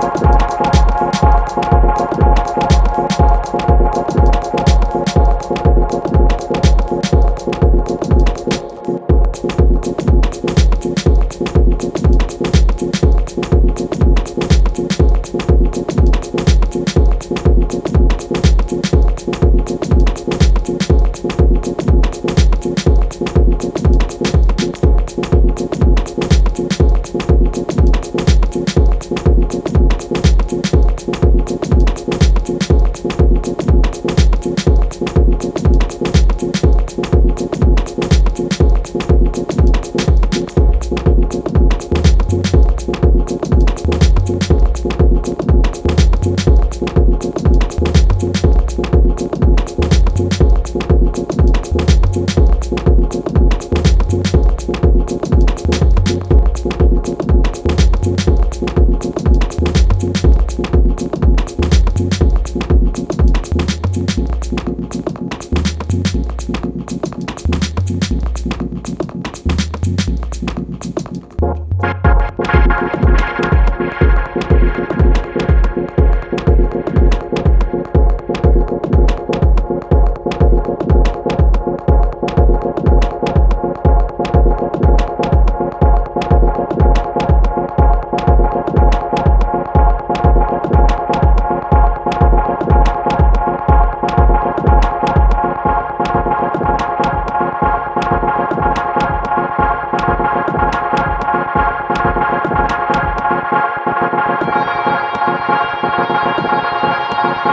Thank you. Bye.